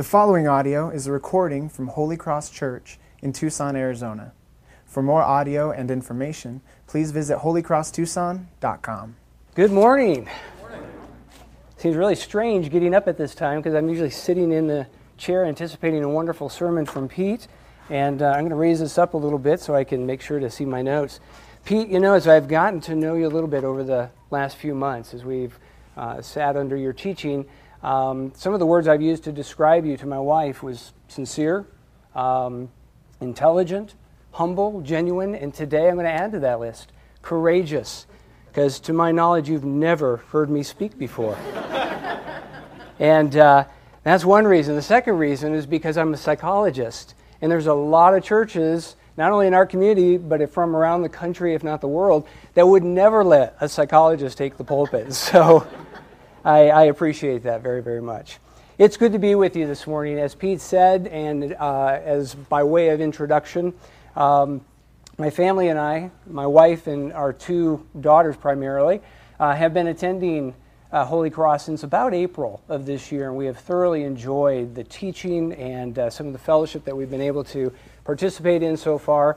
The following audio is a recording from Holy Cross Church in Tucson, Arizona. For more audio and information, please visit holycrosstucson.com. Good morning. Seems really strange getting up at this time because I'm usually sitting in the chair anticipating a wonderful sermon from Pete. And uh, I'm going to raise this up a little bit so I can make sure to see my notes. Pete, you know, as I've gotten to know you a little bit over the last few months, as we've uh, sat under your teaching, um, some of the words I've used to describe you to my wife was sincere, um, intelligent, humble, genuine, and today I'm going to add to that list courageous, because to my knowledge, you've never heard me speak before. and uh, that's one reason. The second reason is because I'm a psychologist, and there's a lot of churches. Not only in our community, but from around the country, if not the world, that would never let a psychologist take the pulpit. So, I, I, appreciate that very, very much. It's good to be with you this morning. As Pete said, and uh, as by way of introduction, um, my family and I, my wife and our two daughters primarily, uh, have been attending uh, Holy Cross since about April of this year, and we have thoroughly enjoyed the teaching and uh, some of the fellowship that we've been able to participate in so far.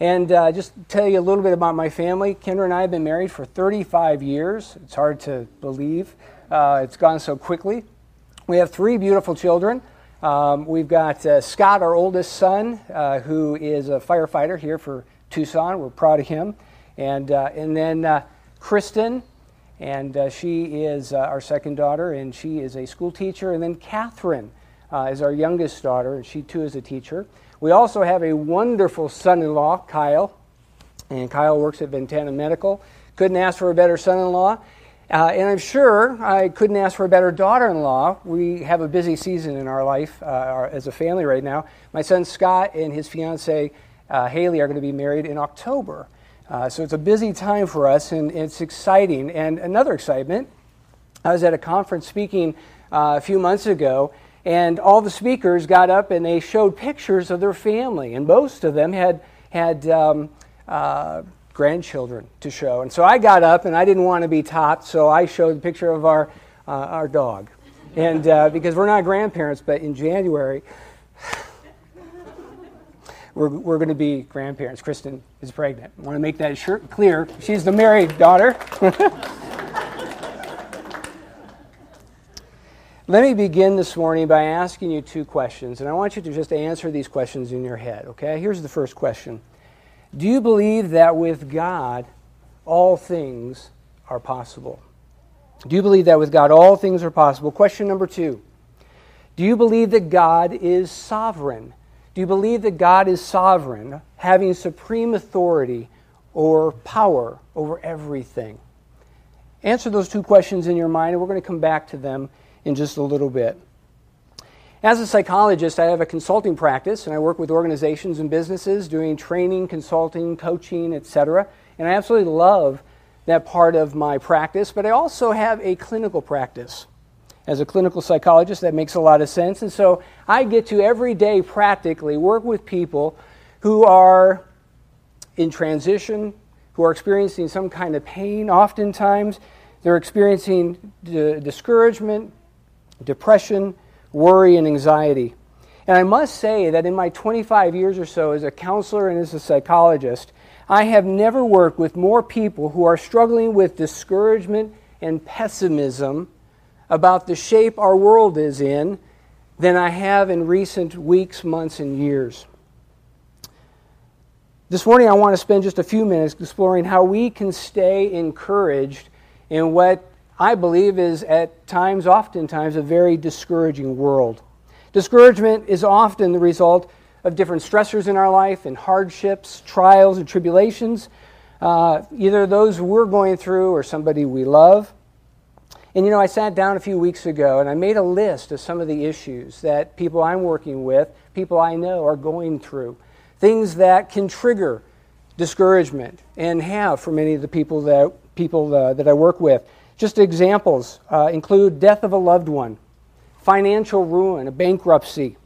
And uh, just tell you a little bit about my family. Kendra and I have been married for 35 years. It's hard to believe. Uh, it's gone so quickly. We have three beautiful children. Um, we've got uh, Scott, our oldest son, uh, who is a firefighter here for Tucson. We're proud of him. And, uh, and then uh, Kristen, and uh, she is our second daughter, and she is a school teacher. And then Catherine is our youngest daughter, and she too is a teacher. We also have a wonderful son in law, Kyle. And Kyle works at Ventana Medical. Couldn't ask for a better son in law. Uh, and I'm sure I couldn't ask for a better daughter in law. We have a busy season in our life uh, our, as a family right now. My son Scott and his fiancee uh, Haley are going to be married in October. Uh, so it's a busy time for us, and it's exciting. And another excitement I was at a conference speaking uh, a few months ago, and all the speakers got up and they showed pictures of their family, and most of them had, had um, uh, grandchildren to show. And so I got up and I didn't want to be topped, so I showed a picture of our, uh, our dog. And uh, because we're not grandparents, but in January, we're, we're going to be grandparents. Kristen is pregnant. I want to make that clear. She's the married daughter. Let me begin this morning by asking you two questions, and I want you to just answer these questions in your head, okay? Here's the first question do you believe that with God, all things are possible? Do you believe that with God, all things are possible? Question number two Do you believe that God is sovereign? Do you believe that God is sovereign, having supreme authority or power over everything? Answer those two questions in your mind, and we're going to come back to them in just a little bit. As a psychologist, I have a consulting practice and I work with organizations and businesses doing training, consulting, coaching, etc. And I absolutely love that part of my practice, but I also have a clinical practice. As a clinical psychologist, that makes a lot of sense. And so I get to every day practically work with people who are in transition, who are experiencing some kind of pain. Oftentimes, they're experiencing d- discouragement, depression, worry, and anxiety. And I must say that in my 25 years or so as a counselor and as a psychologist, I have never worked with more people who are struggling with discouragement and pessimism about the shape our world is in than I have in recent weeks, months, and years. This morning, I want to spend just a few minutes exploring how we can stay encouraged in what I believe, is at times, oftentimes, a very discouraging world. Discouragement is often the result of different stressors in our life and hardships, trials, and tribulations, uh, either those we're going through or somebody we love. And you know, I sat down a few weeks ago and I made a list of some of the issues that people I'm working with, people I know, are going through. Things that can trigger discouragement and have for many of the people that, people, uh, that I work with. Just examples uh, include death of a loved one, financial ruin, a bankruptcy,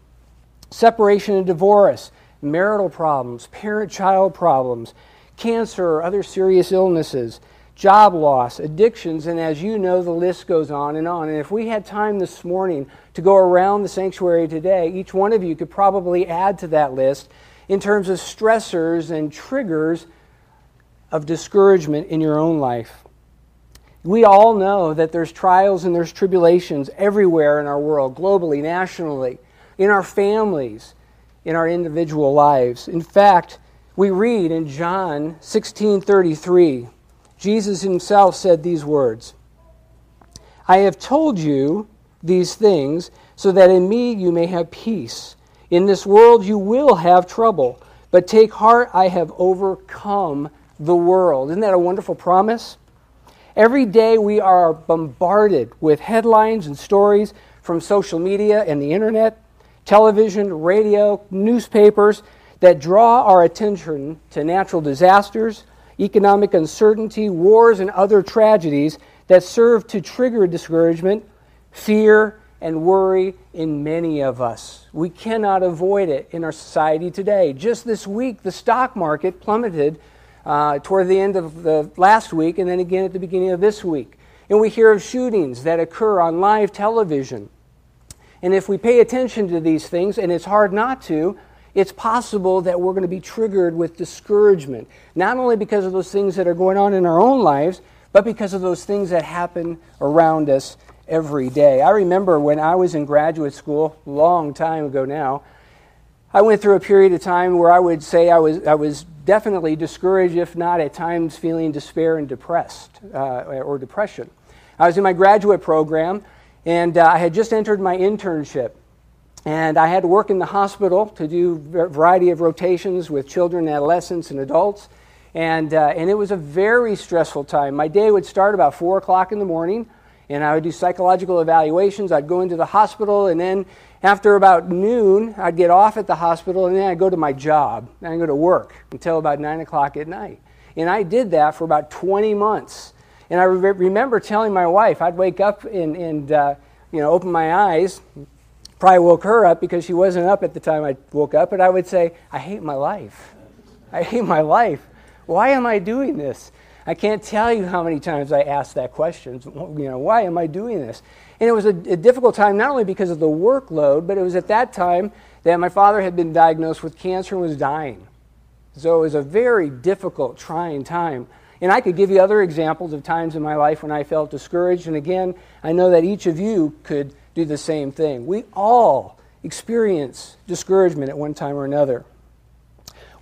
separation and divorce, marital problems, parent child problems, cancer or other serious illnesses, job loss, addictions, and as you know, the list goes on and on. And if we had time this morning to go around the sanctuary today, each one of you could probably add to that list in terms of stressors and triggers of discouragement in your own life. We all know that there's trials and there's tribulations everywhere in our world, globally, nationally, in our families, in our individual lives. In fact, we read in John 16:33, Jesus himself said these words, I have told you these things so that in me you may have peace. In this world you will have trouble, but take heart, I have overcome the world. Isn't that a wonderful promise? Every day we are bombarded with headlines and stories from social media and the internet, television, radio, newspapers that draw our attention to natural disasters, economic uncertainty, wars, and other tragedies that serve to trigger discouragement, fear, and worry in many of us. We cannot avoid it in our society today. Just this week, the stock market plummeted uh, toward the end of the last week and then again at the beginning of this week. And we hear of shootings that occur on live television. And if we pay attention to these things, and it's hard not to, it's possible that we're going to be triggered with discouragement, not only because of those things that are going on in our own lives, but because of those things that happen around us every day. I remember when I was in graduate school, long time ago now, I went through a period of time where I would say I was, I was definitely discouraged, if not at times feeling despair and depressed uh, or depression. I was in my graduate program, and uh, I had just entered my internship. And I had to work in the hospital to do a variety of rotations with children, adolescents, and adults. And, uh, and it was a very stressful time. My day would start about 4 o'clock in the morning, and I would do psychological evaluations. I'd go into the hospital, and then after about noon, I'd get off at the hospital and then I'd go to my job. And I'd go to work until about 9 o'clock at night. And I did that for about 20 months. And I re- remember telling my wife, I'd wake up and, and uh, you know, open my eyes, probably woke her up because she wasn't up at the time I woke up, but I would say, I hate my life. I hate my life. Why am I doing this? I can't tell you how many times I asked that question. You know, why am I doing this? And it was a, a, difficult time not only because of the workload, but it was at that time that my father had been diagnosed with cancer and was dying. So it was a very difficult, trying time. And I could give you other examples of times in my life when I felt discouraged. And again, I know that each of you could do the same thing. We all experience discouragement at one time or another.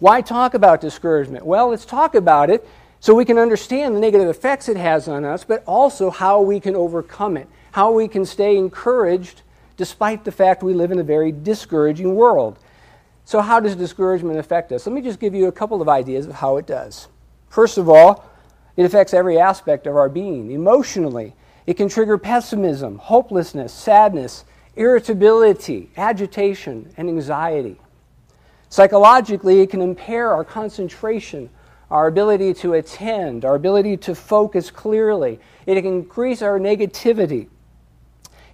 Why talk about discouragement? Well, let's talk about it so we can understand the negative effects it has on us, but also how we can overcome it how we can stay encouraged despite the fact we live in a very discouraging world. So, how does discouragement affect us? Let me just give you a couple of ideas of how it does. First of all, it affects every aspect of our being. Emotionally, it can trigger pessimism, hopelessness, sadness, irritability, agitation, and anxiety. Psychologically, it can impair our concentration, our ability to attend, our ability to focus clearly. It can increase our negativity.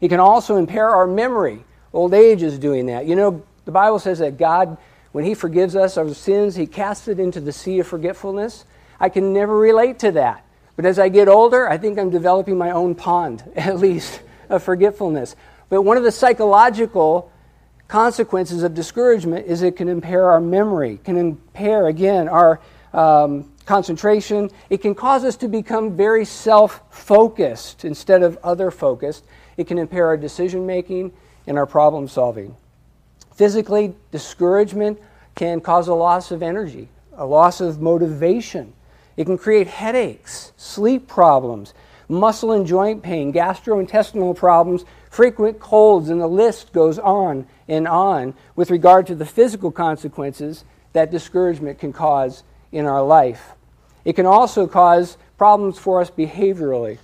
It can also impair our memory. Old age is doing that. You know, the Bible says that God, when He forgives us our sins, He casts it into the sea of forgetfulness. I can never relate to that. But as I get older, I think I'm developing my own pond, at least, of forgetfulness. But one of the psychological consequences of discouragement is it can impair our memory, can impair, again, our um, concentration. It can cause us to become very self focused instead of other focused. It can impair our decision making and our problem solving. Physically, discouragement can cause a loss of energy, a loss of motivation. It can create headaches, sleep problems, muscle and joint pain, gastrointestinal problems, frequent colds, and the list goes on and on with regard to the physical consequences that discouragement can cause in our life. It can also cause problems for us behaviorally.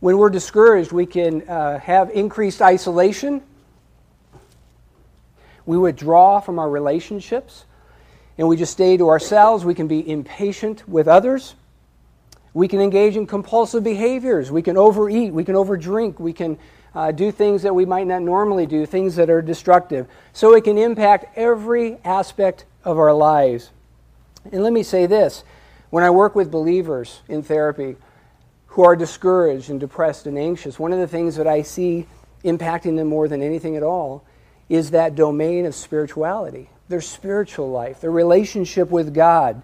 When we're discouraged, we can uh, have increased isolation. We withdraw from our relationships and we just stay to ourselves. We can be impatient with others. We can engage in compulsive behaviors. We can overeat. We can overdrink. We can uh, do things that we might not normally do, things that are destructive. So it can impact every aspect of our lives. And let me say this When I work with believers in therapy who are discouraged and depressed and anxious, one of the things that I see impacting them more than anything at all is that domain of spirituality, their spiritual life, their relationship with God.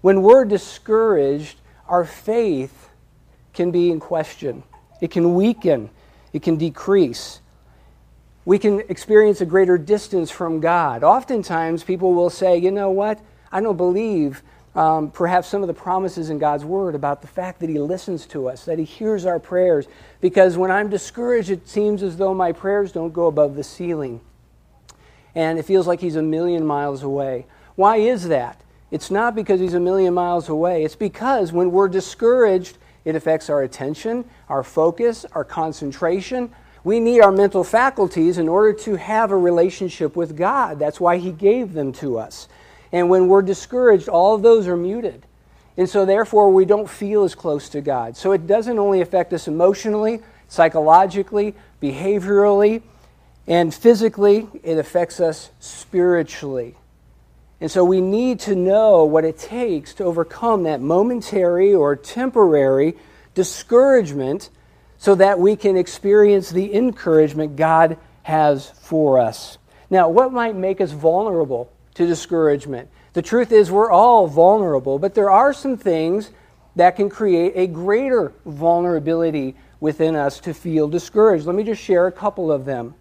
When we're discouraged, our faith can be in question. It can weaken. It can decrease. We can experience a greater distance from God. Oftentimes, people will say, you know what? I don't believe um, perhaps some of the promises in God's Word about the fact that He listens to us, that He hears our prayers. Because when I'm discouraged, it seems as though my prayers don't go above the ceiling. And it feels like He's a million miles away. Why is that? It's not because He's a million miles away. It's because when we're discouraged, it affects our attention, our focus, our concentration. We need our mental faculties in order to have a relationship with God. That's why He gave them to us. And when we're discouraged, all of those are muted. And so, therefore, we don't feel as close to God. So, it doesn't only affect us emotionally, psychologically, behaviorally, and physically, it affects us spiritually. And so we need to know what it takes to overcome that momentary or temporary discouragement so that we can experience the encouragement God has for us. Now, what might make us vulnerable to discouragement? The truth is, we're all vulnerable, but there are some things that can create a greater vulnerability within us to feel discouraged. Let me just share a couple of them.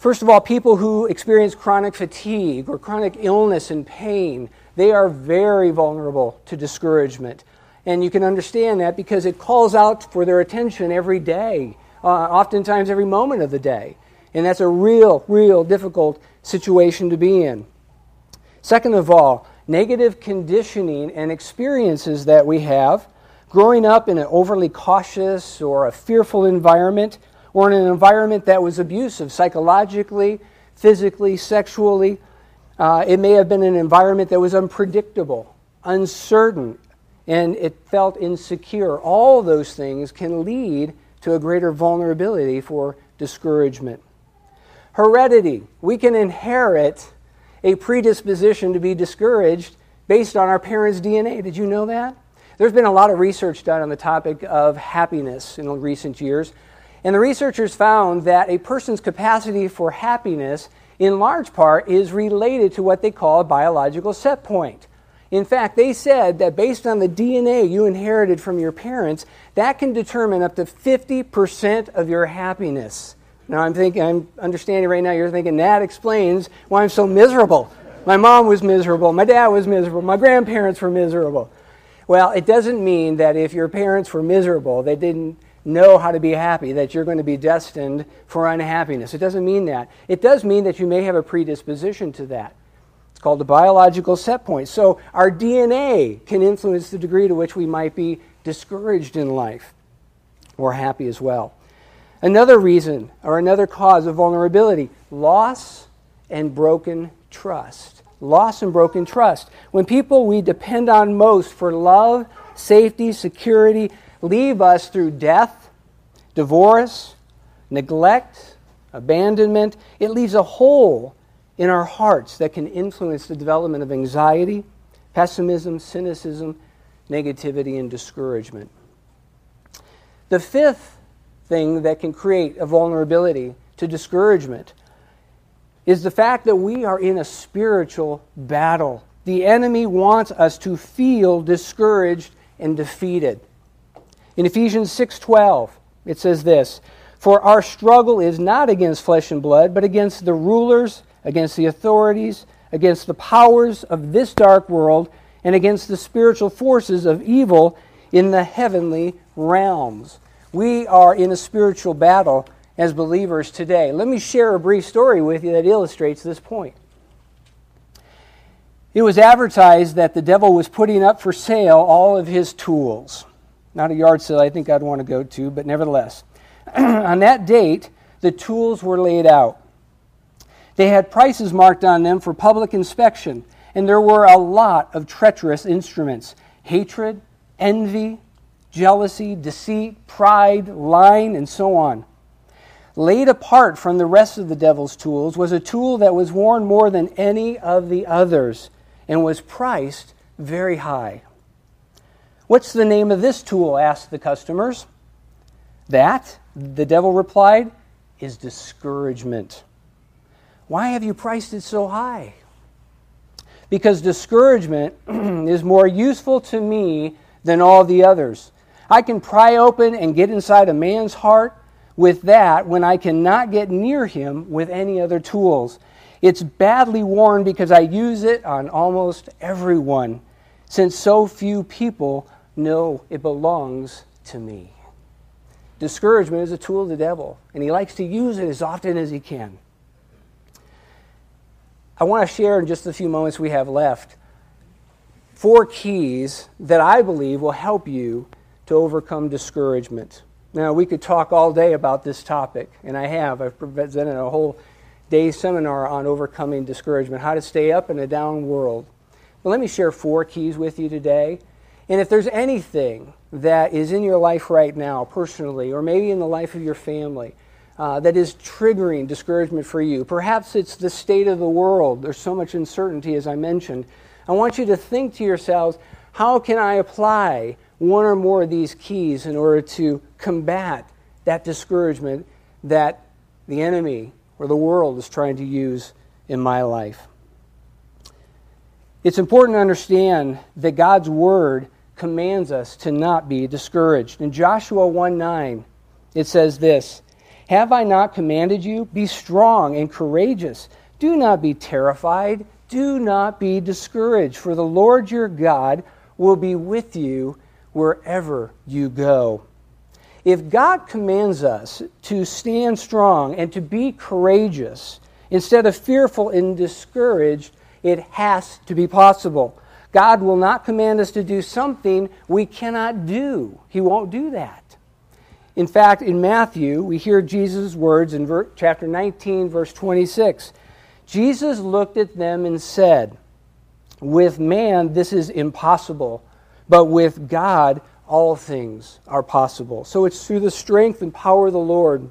First of all, people who experience chronic fatigue or chronic illness and pain, they are very vulnerable to discouragement. And you can understand that because it calls out for their attention every day, uh, oftentimes every moment of the day. And that's a real, real difficult situation to be in. Second of all, negative conditioning and experiences that we have, growing up in an overly cautious or a fearful environment, or in an environment that was abusive psychologically, physically, sexually. Uh, it may have been an environment that was unpredictable, uncertain, and it felt insecure. All those things can lead to a greater vulnerability for discouragement. Heredity. We can inherit a predisposition to be discouraged based on our parents' DNA. Did you know that? There's been a lot of research done on the topic of happiness in recent years. And the researchers found that a person's capacity for happiness, in large part, is related to what they call a biological set point. In fact, they said that based on the DNA you inherited from your parents, that can determine up to 50% of your happiness. Now, I'm thinking, I'm understanding right now, you're thinking that explains why I'm so miserable. My mom was miserable, my dad was miserable, my grandparents were miserable. Well, it doesn't mean that if your parents were miserable, they didn't know how to be happy, that you're going to be destined for unhappiness. It doesn't mean that. It does mean that you may have a predisposition to that. It's called a biological set point. So our DNA can influence the degree to which we might be discouraged in life or happy as well. Another reason or another cause of vulnerability loss and broken trust. Loss and broken trust. When people we depend on most for love, safety, security, leave us through death, divorce, neglect, abandonment. It leaves a hole in our hearts that can influence the development of anxiety, pessimism, cynicism, negativity, and discouragement. The fifth thing that can create a vulnerability to discouragement is the fact that we are in a spiritual battle. The enemy wants us to feel discouraged and defeated. In Ephesians 6:12, it says this, "For our struggle is not against flesh and blood, but against the rulers, against the authorities, against the powers of this dark world, and against the spiritual forces of evil in the heavenly realms." We are in a spiritual battle as believers today. Let me share a brief story with you that illustrates this point. It was advertised that the devil was putting up for sale all of his tools. Not a yard sale I think I'd want to go to, but nevertheless. on that date, the tools were laid out. They had prices marked on them for public inspection, and there were a lot of treacherous instruments hatred, envy, jealousy, deceit, pride, lying, and so on. Laid apart from the rest of the devil's tools was a tool that was worn more than any of the others and was priced very high. What's the name of this tool? asked the customers. That, the devil replied, is discouragement. Why have you priced it so high? Because discouragement is more useful to me than all the others. I can pry open and get inside a man's heart with that when I cannot get near him with any other tools. It's badly worn because I use it on almost everyone, since so few people know it belongs to me. Discouragement is a tool of the devil, and he likes to use it as often as he can. I want to share in just the few moments we have left four keys that I believe will help you to overcome discouragement. Now, we could talk all day about this topic, and I have. I've presented a whole day seminar on overcoming discouragement, how to stay up in a down world. But let me share four keys with you today. And if there's anything that is in your life right now, personally, or maybe in the life of your family, uh, that is triggering discouragement for you, perhaps it's the state of the world. There's so much uncertainty, as I mentioned. I want you to think to yourselves, how can I apply one or more of these keys in order to combat that discouragement that the enemy or the world is trying to use in my life. It's important to understand that God's word commands us to not be discouraged. In Joshua 1 9, it says this Have I not commanded you? Be strong and courageous. Do not be terrified. Do not be discouraged, for the Lord your God will be with you wherever you go. If God commands us to stand strong and to be courageous instead of fearful and discouraged, it has to be possible. God will not command us to do something we cannot do. He won't do that. In fact, in Matthew, we hear Jesus' words in ver- chapter 19, verse 26. Jesus looked at them and said, With man, this is impossible but with God, all things are possible. So it's through the strength and power of the Lord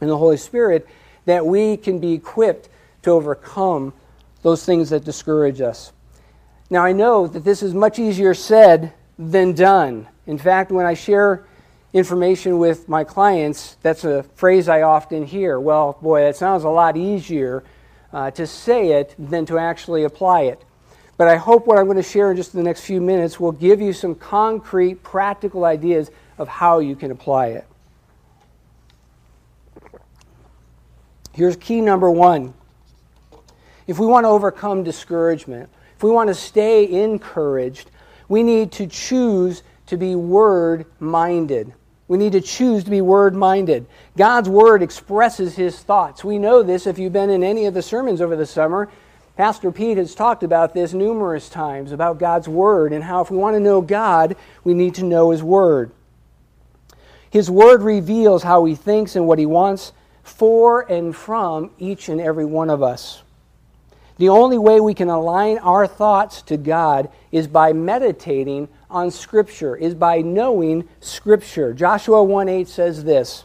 and the Holy Spirit that we can be equipped to overcome those things that discourage us. Now, I know that this is much easier said than done. In fact, when I share information with my clients, that's a phrase I often hear. Well, boy, it sounds a lot easier uh, to say it than to actually apply it. But I hope what I'm going to share in just the next few minutes will give you some concrete, practical ideas of how you can apply it. Here's key number one. If we want to overcome discouragement, if we want to stay encouraged, we need to choose to be word minded. We need to choose to be word minded. God's word expresses his thoughts. We know this if you've been in any of the sermons over the summer. Pastor Pete has talked about this numerous times about God's Word and how if we want to know God, we need to know His Word. His Word reveals how He thinks and what He wants for and from each and every one of us. The only way we can align our thoughts to God is by meditating on Scripture, is by knowing Scripture. Joshua 1 8 says this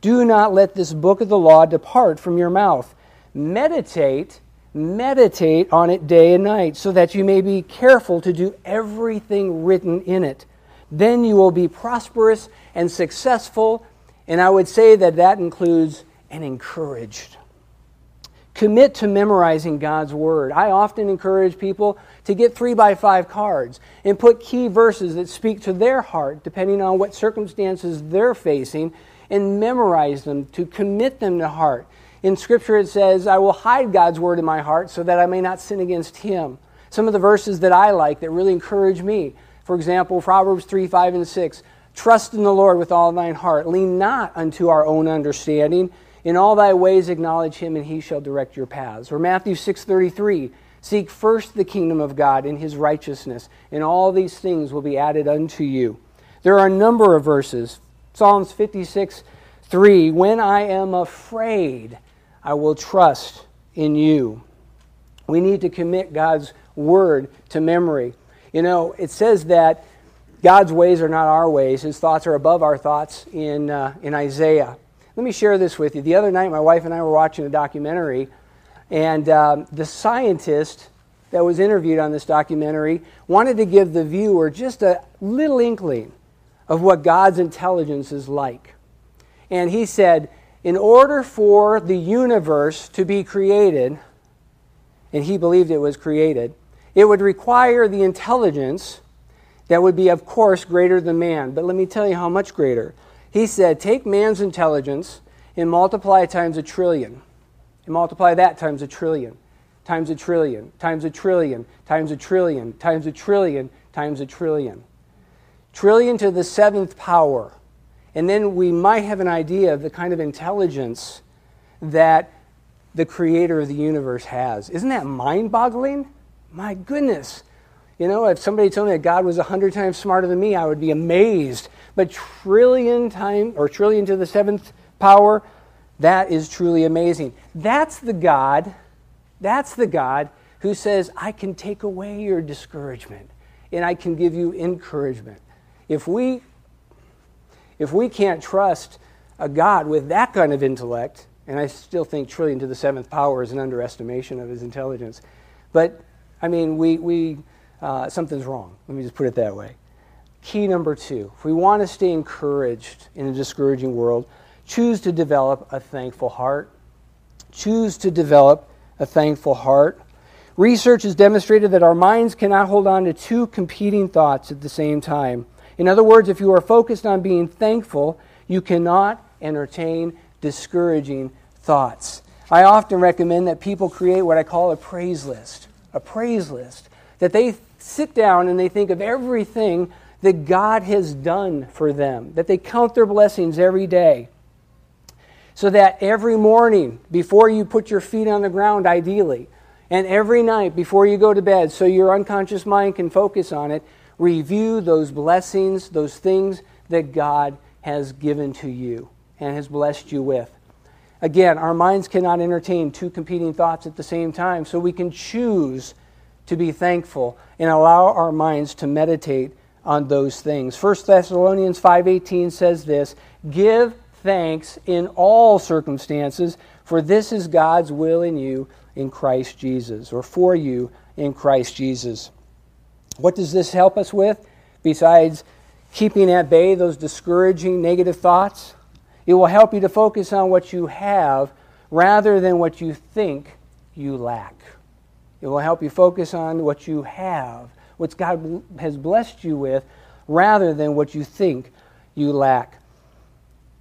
Do not let this book of the law depart from your mouth. Meditate Meditate on it day and night, so that you may be careful to do everything written in it. Then you will be prosperous and successful, and I would say that that includes and encouraged. Commit to memorizing God's Word. I often encourage people to get three by five cards and put key verses that speak to their heart, depending on what circumstances they're facing, and memorize them to commit them to heart in Scripture, it says, I will hide God's word in my heart so that I may not sin against him. Some of the verses that I like that really encourage me, for example, Proverbs 3 5 and 6. Trust in the Lord with all thine heart. Lean not unto our own understanding. In all thy ways acknowledge him, and he shall direct your paths. Or Matthew 6.33, Seek first the kingdom of God and his righteousness, and all these things will be added unto you. There are a number of verses. Psalms 56, 3, When I am afraid, I will trust in you. We need to commit God's word to memory. You know, it says that God's ways are not our ways, His thoughts are above our thoughts in, uh, in Isaiah. Let me share this with you. The other night, my wife and I were watching a documentary, and um, the scientist that was interviewed on this documentary wanted to give the viewer just a little inkling of what God's intelligence is like. And he said, in order for the universe to be created, and he believed it was created, it would require the intelligence that would be, of course, greater than man. But let me tell you how much greater. He said, take man's intelligence and multiply times a trillion, and multiply that times a trillion, times a trillion, times a trillion, times a trillion, times a trillion, times a trillion. Trillion to the seventh power. And then we might have an idea of the kind of intelligence that the creator of the universe has. Isn't that mind boggling? My goodness. You know, if somebody told me that God was a hundred times smarter than me, I would be amazed. But trillion times, or trillion to the seventh power, that is truly amazing. That's the God, that's the God who says, I can take away your discouragement and I can give you encouragement. If we if we can't trust a God with that kind of intellect, and I still think trillion to the seventh power is an underestimation of his intelligence, but I mean, we, we uh, something's wrong. Let me just put it that way. Key number two if we want to stay encouraged in a discouraging world, choose to develop a thankful heart. Choose to develop a thankful heart. Research has demonstrated that our minds cannot hold on to two competing thoughts at the same time. In other words, if you are focused on being thankful, you cannot entertain discouraging thoughts. I often recommend that people create what I call a praise list. A praise list. That they sit down and they think of everything that God has done for them, that they count their blessings every day. So that every morning, before you put your feet on the ground, ideally, and every night before you go to bed, so your unconscious mind can focus on it, review those blessings, those things that God has given to you and has blessed you with. Again, our minds cannot entertain two competing thoughts at the same time, so we can choose to be thankful and allow our minds to meditate on those things. 1 Thessalonians 5:18 says this, "Give thanks in all circumstances, for this is God's will in you in Christ Jesus, or for you in Christ Jesus." What does this help us with besides keeping at bay those discouraging negative thoughts? It will help you to focus on what you have rather than what you think you lack. It will help you focus on what you have, what God has blessed you with, rather than what you think you lack.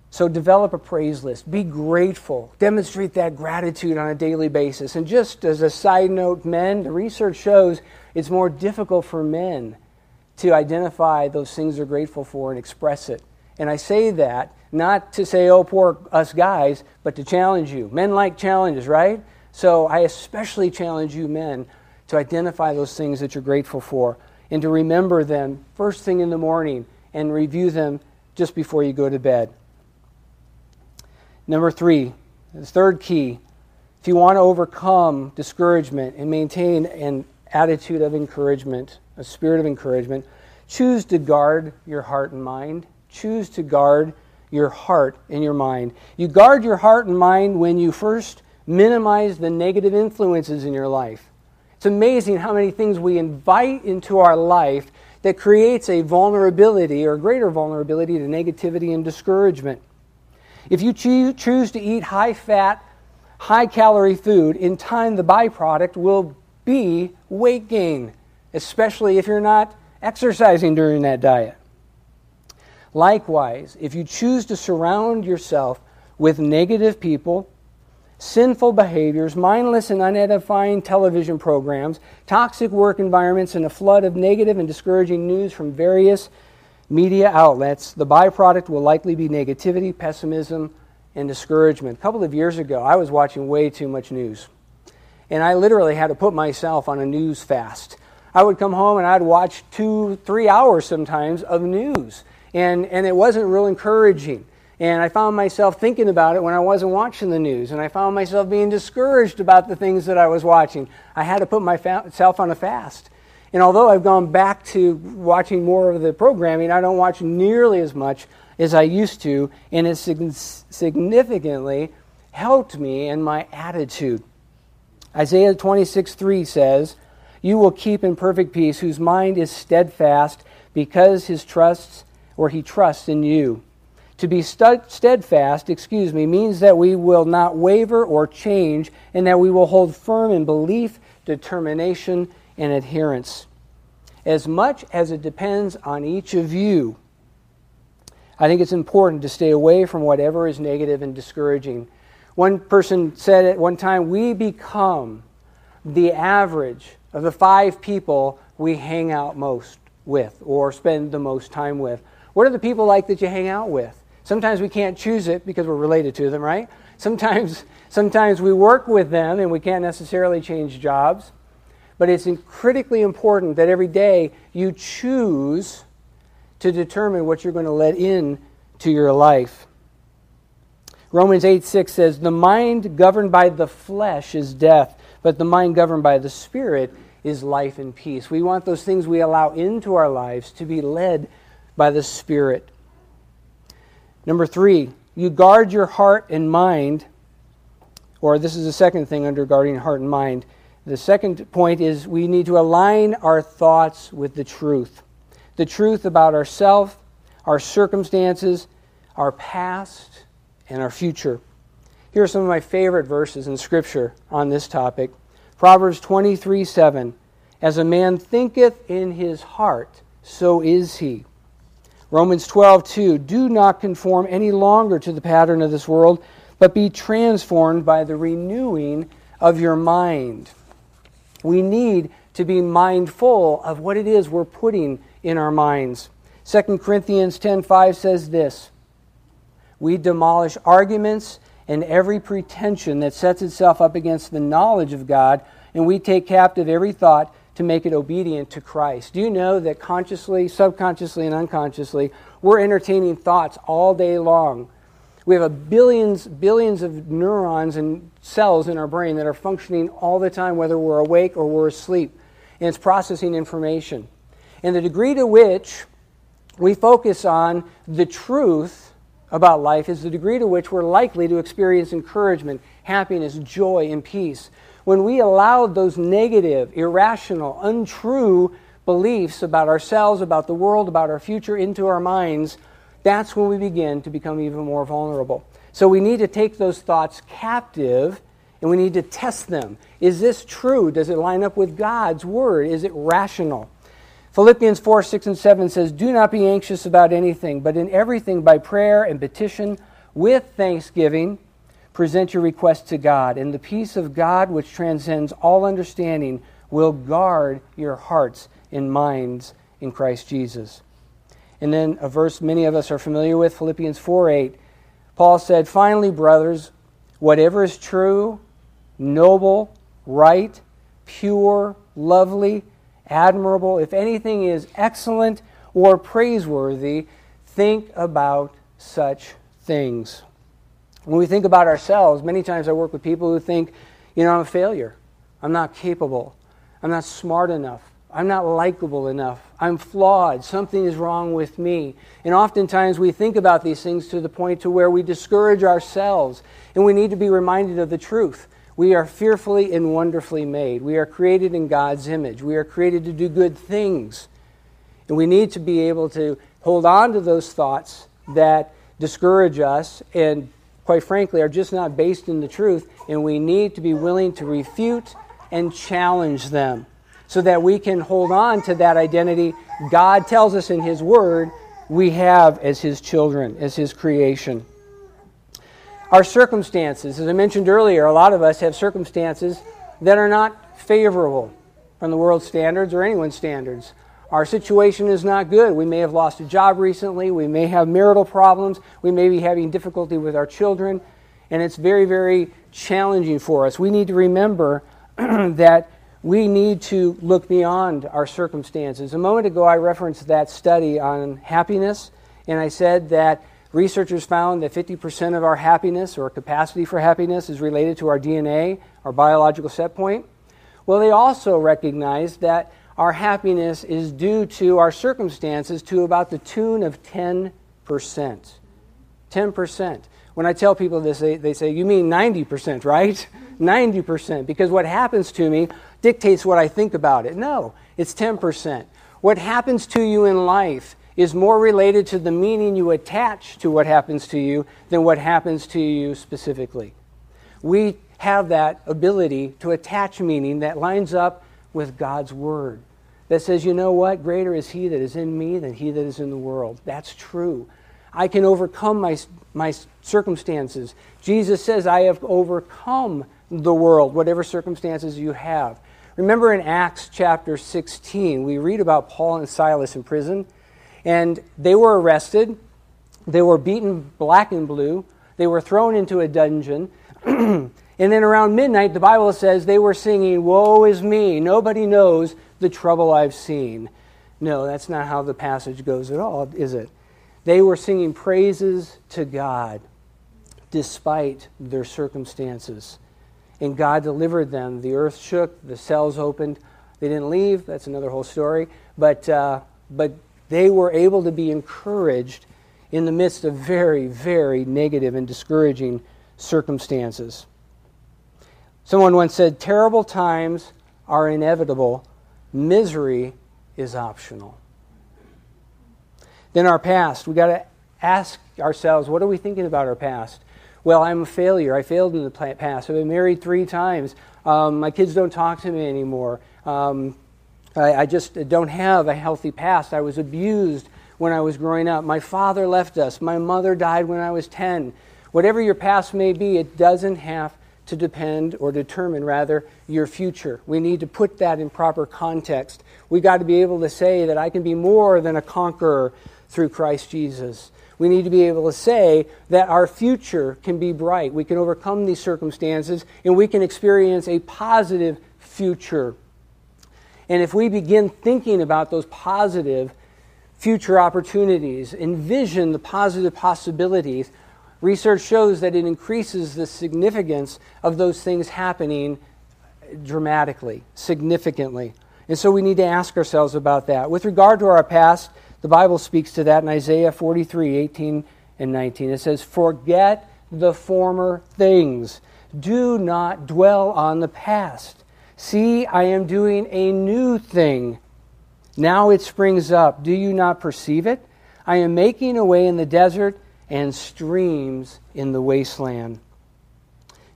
So develop a praise list. Be grateful. Demonstrate that gratitude on a daily basis. And just as a side note, men, the research shows it's more difficult for men to identify those things they're grateful for and express it. And I say that not to say, oh, poor us guys, but to challenge you. Men like challenges, right? So I especially challenge you, men, to identify those things that you're grateful for and to remember them first thing in the morning and review them just before you go to bed. Number three, the third key if you want to overcome discouragement and maintain an attitude of encouragement, a spirit of encouragement, choose to guard your heart and mind. Choose to guard your heart and your mind. You guard your heart and mind when you first minimize the negative influences in your life. It's amazing how many things we invite into our life that creates a vulnerability or greater vulnerability to negativity and discouragement. If you choose to eat high fat, high calorie food, in time the byproduct will be weight gain, especially if you're not exercising during that diet. Likewise, if you choose to surround yourself with negative people, sinful behaviors, mindless and unedifying television programs, toxic work environments, and a flood of negative and discouraging news from various media outlets, the byproduct will likely be negativity, pessimism, and discouragement. A couple of years ago, I was watching way too much news. And I literally had to put myself on a news fast. I would come home and I'd watch two, three hours sometimes of news and, and it wasn't real encouraging. And I found myself thinking about it when I wasn't watching the news, and I found myself being discouraged about the things that I was watching. I had to put myself on a fast. And although I've gone back to watching more of the programming, I don't watch nearly as much as I used to, and it significantly helped me in my attitude. Isaiah 26 3 says, you will keep in perfect peace, whose mind is steadfast because his trusts or he trusts in you. To be steadfast, excuse me, means that we will not waver or change and that we will hold firm in belief, determination, and adherence. As much as it depends on each of you, I think it's important to stay away from whatever is negative and discouraging. One person said at one time, We become the average of the five people we hang out most with or spend the most time with. What are the people like that you hang out with? Sometimes we can't choose it because we're related to them, right? Sometimes, sometimes we work with them and we can't necessarily change jobs. But it's critically important that every day you choose to determine what you're going to let in to your life. Romans 8 6 says, The mind governed by the flesh is death, but the mind governed by the Spirit is life and peace. We want those things we allow into our lives to be led by the Spirit. Number three, you guard your heart and mind, or this is the second thing under guarding heart and mind. The second point is we need to align our thoughts with the truth the truth about ourselves, our circumstances, our past, and our future. Here are some of my favorite verses in Scripture on this topic. Proverbs 23 7. As a man thinketh in his heart, so is he. Romans 12 2. Do not conform any longer to the pattern of this world, but be transformed by the renewing of your mind. We need to be mindful of what it is we're putting in our minds. 2 Corinthians 10:5 says this: We demolish arguments and every pretension that sets itself up against the knowledge of God, and we take captive every thought to make it obedient to Christ. Do you know that consciously, subconsciously, and unconsciously, we're entertaining thoughts all day long? We have a billions, billions of neurons and cells in our brain that are functioning all the time, whether we're awake or we're asleep, and it's processing information. And the degree to which we focus on the truth about life is the degree to which we're likely to experience encouragement, happiness, joy, and peace. When we allow those negative, irrational, untrue beliefs about ourselves, about the world, about our future into our minds, that's when we begin to become even more vulnerable. So we need to take those thoughts captive and we need to test them. Is this true? Does it line up with God's word? Is it rational? Philippians 4 6 and 7 says, Do not be anxious about anything, but in everything by prayer and petition with thanksgiving, present your request to God. And the peace of God, which transcends all understanding, will guard your hearts and minds in Christ Jesus. And then a verse many of us are familiar with, Philippians 4 8. Paul said, Finally, brothers, whatever is true, noble, right, pure, lovely, admirable, if anything is excellent or praiseworthy, think about such things. When we think about ourselves, many times I work with people who think, you know, I'm a failure. I'm not capable. I'm not smart enough. I'm not likable enough. I'm flawed. Something is wrong with me. And oftentimes we think about these things to the point to where we discourage ourselves. And we need to be reminded of the truth. We are fearfully and wonderfully made. We are created in God's image. We are created to do good things. And we need to be able to hold on to those thoughts that discourage us and, quite frankly, are just not based in the truth. And we need to be willing to refute and challenge them so that we can hold on to that identity God tells us in His Word we have as His children, as His creation. Our circumstances, as I mentioned earlier, a lot of us have circumstances that are not favorable from the world's standards or anyone's standards. Our situation is not good. We may have lost a job recently. We may have marital problems. We may be having difficulty with our children. And it's very, very challenging for us. We need to remember that we need to look beyond our circumstances. A moment ago, I referenced that study on happiness, and I said that Researchers found that 50% of our happiness or capacity for happiness is related to our DNA, our biological set point. Well, they also recognized that our happiness is due to our circumstances to about the tune of 10%. 10%. When I tell people this, they, they say, You mean 90%, right? 90% because what happens to me dictates what I think about it. No, it's 10%. What happens to you in life is more related to the meaning you attach to what happens to you than what happens to you specifically. We have that ability to attach meaning that lines up with God's Word. That says, you know what? Greater is He that is in me than He that is in the world. That's true. I can overcome my, my circumstances. Jesus says, I have overcome the world, whatever circumstances you have. Remember in Acts chapter 16, we read about Paul and Silas in prison, and they were arrested. They were beaten black and blue. They were thrown into a dungeon. and then around midnight, the Bible says they were singing, Woe is me! Nobody knows the trouble I've seen. No, that's not how the passage goes at all, is it? They were singing praises to God despite their circumstances. And God delivered them. The earth shook, the cells opened. They didn't leave, that's another whole story. But, uh, but they were able to be encouraged in the midst of very, very negative and discouraging circumstances. Someone once said, Terrible times are inevitable, misery is optional. Then our past. we got to ask ourselves, what are we thinking about our past? Well, I'm a failure. I failed in the past. I've been married three times. Um, my kids don't talk to me anymore. Um, I, I just don't have a healthy past. I was abused when I was growing up. My father left us. My mother died when I was 10. Whatever your past may be, it doesn't have to depend or determine, rather, your future. We need to put that in proper context. We've got to be able to say that I can be more than a conqueror through Christ Jesus. We need to be able to say that our future can be bright. We can overcome these circumstances and we can experience a positive future. And if we begin thinking about those positive future opportunities, envision the positive possibilities, research shows that it increases the significance of those things happening dramatically, significantly. And so we need to ask ourselves about that. With regard to our past, the Bible speaks to that in Isaiah 43 18 and 19. It says, Forget the former things, do not dwell on the past. See, I am doing a new thing. Now it springs up. Do you not perceive it? I am making a way in the desert and streams in the wasteland.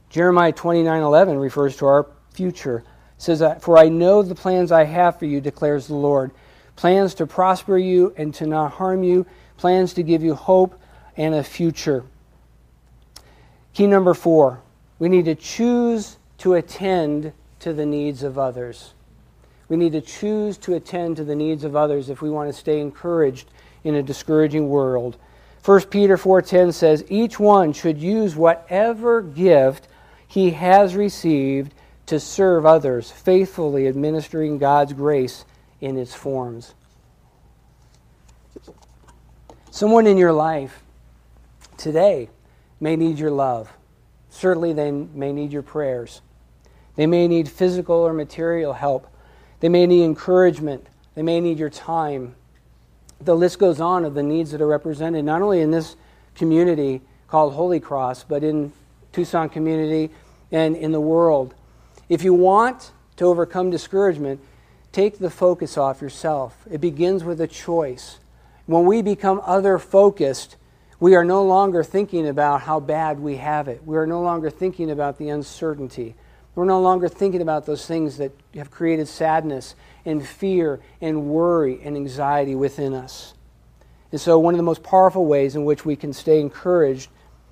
Jeremiah 29:11 refers to our future. It says, "For I know the plans I have for you," declares the Lord, plans to prosper you and to not harm you, plans to give you hope and a future. Key number four we need to choose to attend to the needs of others. We need to choose to attend to the needs of others if we want to stay encouraged in a discouraging world. 1 Peter 4:10 says each one should use whatever gift he has received to serve others, faithfully administering God's grace in its forms. Someone in your life today may need your love. Certainly, they may need your prayers. They may need physical or material help. They may need encouragement. They may need your time. The list goes on of the needs that are represented, not only in this community called Holy Cross, but in Tucson community and in the world. If you want to overcome discouragement, Take the focus off yourself. It begins with a choice. When we become other focused, we are no longer thinking about how bad we have it. We are no longer thinking about the uncertainty. We're no longer thinking about those things that have created sadness and fear and worry and anxiety within us. And so, one of the most powerful ways in which we can stay encouraged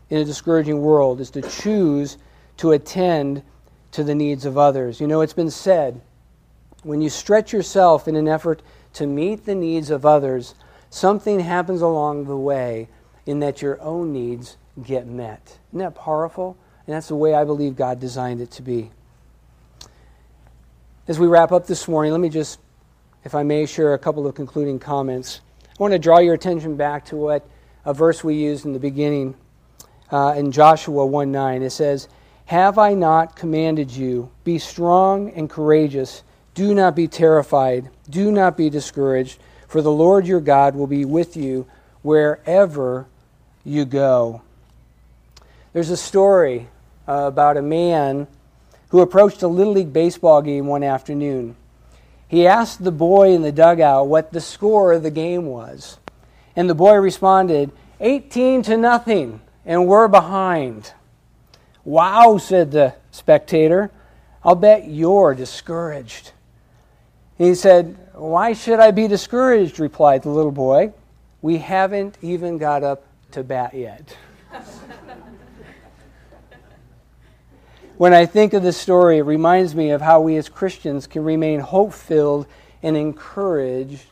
in a discouraging world is to choose to attend to the needs of others. You know, it's been said when you stretch yourself in an effort to meet the needs of others, something happens along the way in that your own needs get met. Isn't that powerful? And that's the way I believe God designed it to be. As we wrap up this morning, let me just, if I may, share a couple of concluding comments. I want to draw your attention back to what a verse we used in the beginning uh, in Joshua 1 9. It says, Have I not commanded you, be strong and courageous? Do not be terrified. Do not be discouraged, for the Lord your God will be with you wherever you go. There's a story uh, about a man who approached a Little League baseball game one afternoon. He asked the boy in the dugout what the score of the game was. And the boy responded, 18 to nothing, and we're behind. Wow, said the spectator. I'll bet you're discouraged. He said, Why should I be discouraged? replied the little boy. We haven't even got up to bat yet. when I think of this story, it reminds me of how we as Christians can remain hope filled and encouraged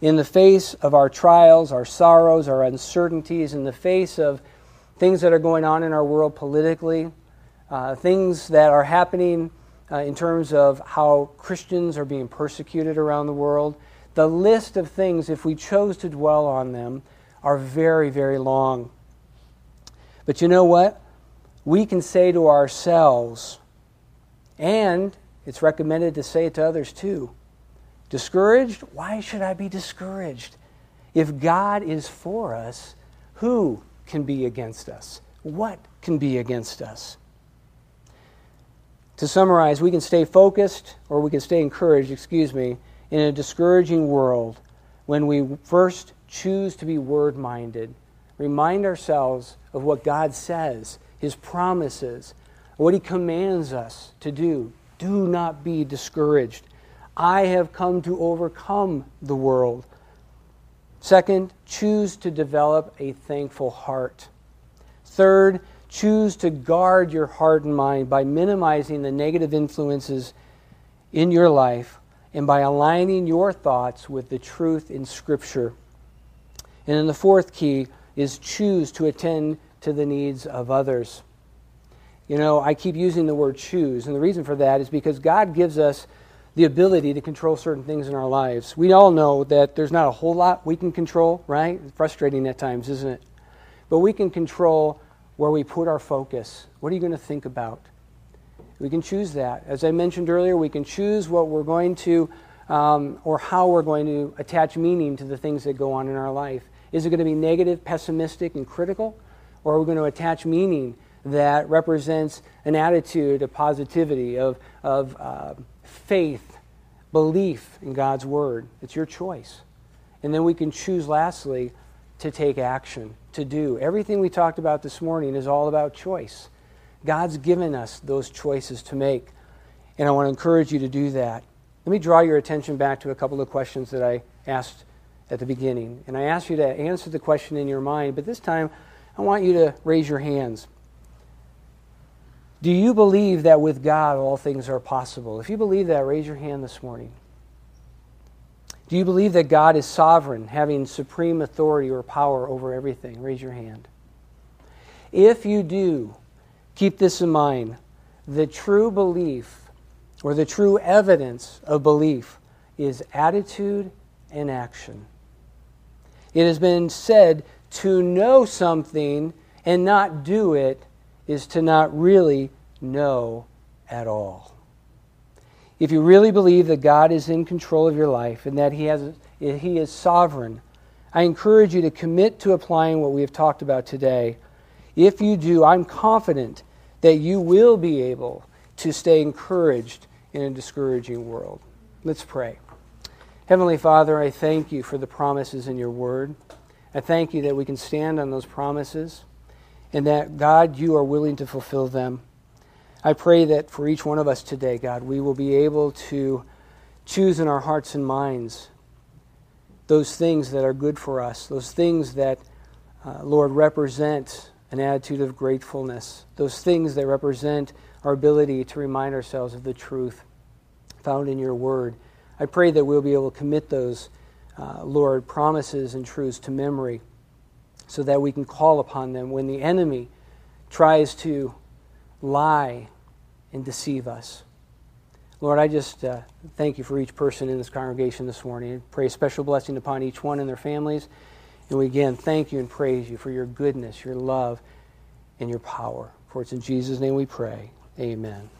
in the face of our trials, our sorrows, our uncertainties, in the face of things that are going on in our world politically, uh, things that are happening uh, in terms of how Christians are being persecuted around the world. The list of things, if we chose to dwell on them, are very, very long. But you know what? We can say to ourselves, and it's recommended to say it to others too discouraged? Why should I be discouraged? If God is for us, who can be against us? What can be against us? To summarize, we can stay focused or we can stay encouraged, excuse me, in a discouraging world when we first choose to be word minded, remind ourselves of what God says, His promises, what He commands us to do. Do not be discouraged. I have come to overcome the world. Second, choose to develop a thankful heart. Third, choose to guard your heart and mind by minimizing the negative influences in your life and by aligning your thoughts with the truth in Scripture. And then the fourth key is choose to attend to the needs of others. You know, I keep using the word choose, and the reason for that is because God gives us the ability to control certain things in our lives. We all know that there's not a whole lot we can control, right? It's frustrating at times, isn't it? But we can control where we put our focus. What are you going to think about? We can choose that. As I mentioned earlier, we can choose what we're going to, um, or how we're going to attach meaning to the things that go on in our life. Is it going to be negative, pessimistic, and critical? Or are we going to attach meaning that represents an attitude of positivity, of, of uh, faith, belief in God's Word? It's your choice. And then we can choose, lastly, to take action, to do. Everything we talked about this morning is all about choice. God's given us those choices to make, and I want to encourage you to do that. Let me draw your attention back to a couple of questions that I asked at the beginning. And I asked you to answer the question in your mind, but this time I want you to raise your hands. Do you believe that with God all things are possible? If you believe that, raise your hand this morning. Do you believe that God is sovereign, having supreme authority or power over everything? Raise your hand. If you do, keep this in mind. The true belief, or the true evidence of belief, is attitude and action. It has been said to know something and not do it is to not really know at all. If you really believe that God is in control of your life and that He, has, he is sovereign, I encourage you to commit to applying what we have talked about today. If you do, I'm confident that you will be able to stay encouraged in a discouraging world. Let's pray. Heavenly Father, I thank you for the promises in your word. I thank you that we can stand on those promises and that, God, you are willing to fulfill them. I pray that for each one of us today, God, we will be able to choose in our hearts and minds those things that are good for us, those things that, uh, Lord, represent an attitude of gratefulness, those things that represent our ability to remind ourselves of the truth found in your word. I pray that we'll be able to commit those, uh, Lord, promises and truths to memory so that we can call upon them when the enemy tries to lie and deceive us. Lord, I just uh, thank you for each person in this congregation this morning. I pray a special blessing upon each one and their families. And we again thank you and praise you for your goodness, your love, and your power. For it's in Jesus' name we pray. Amen.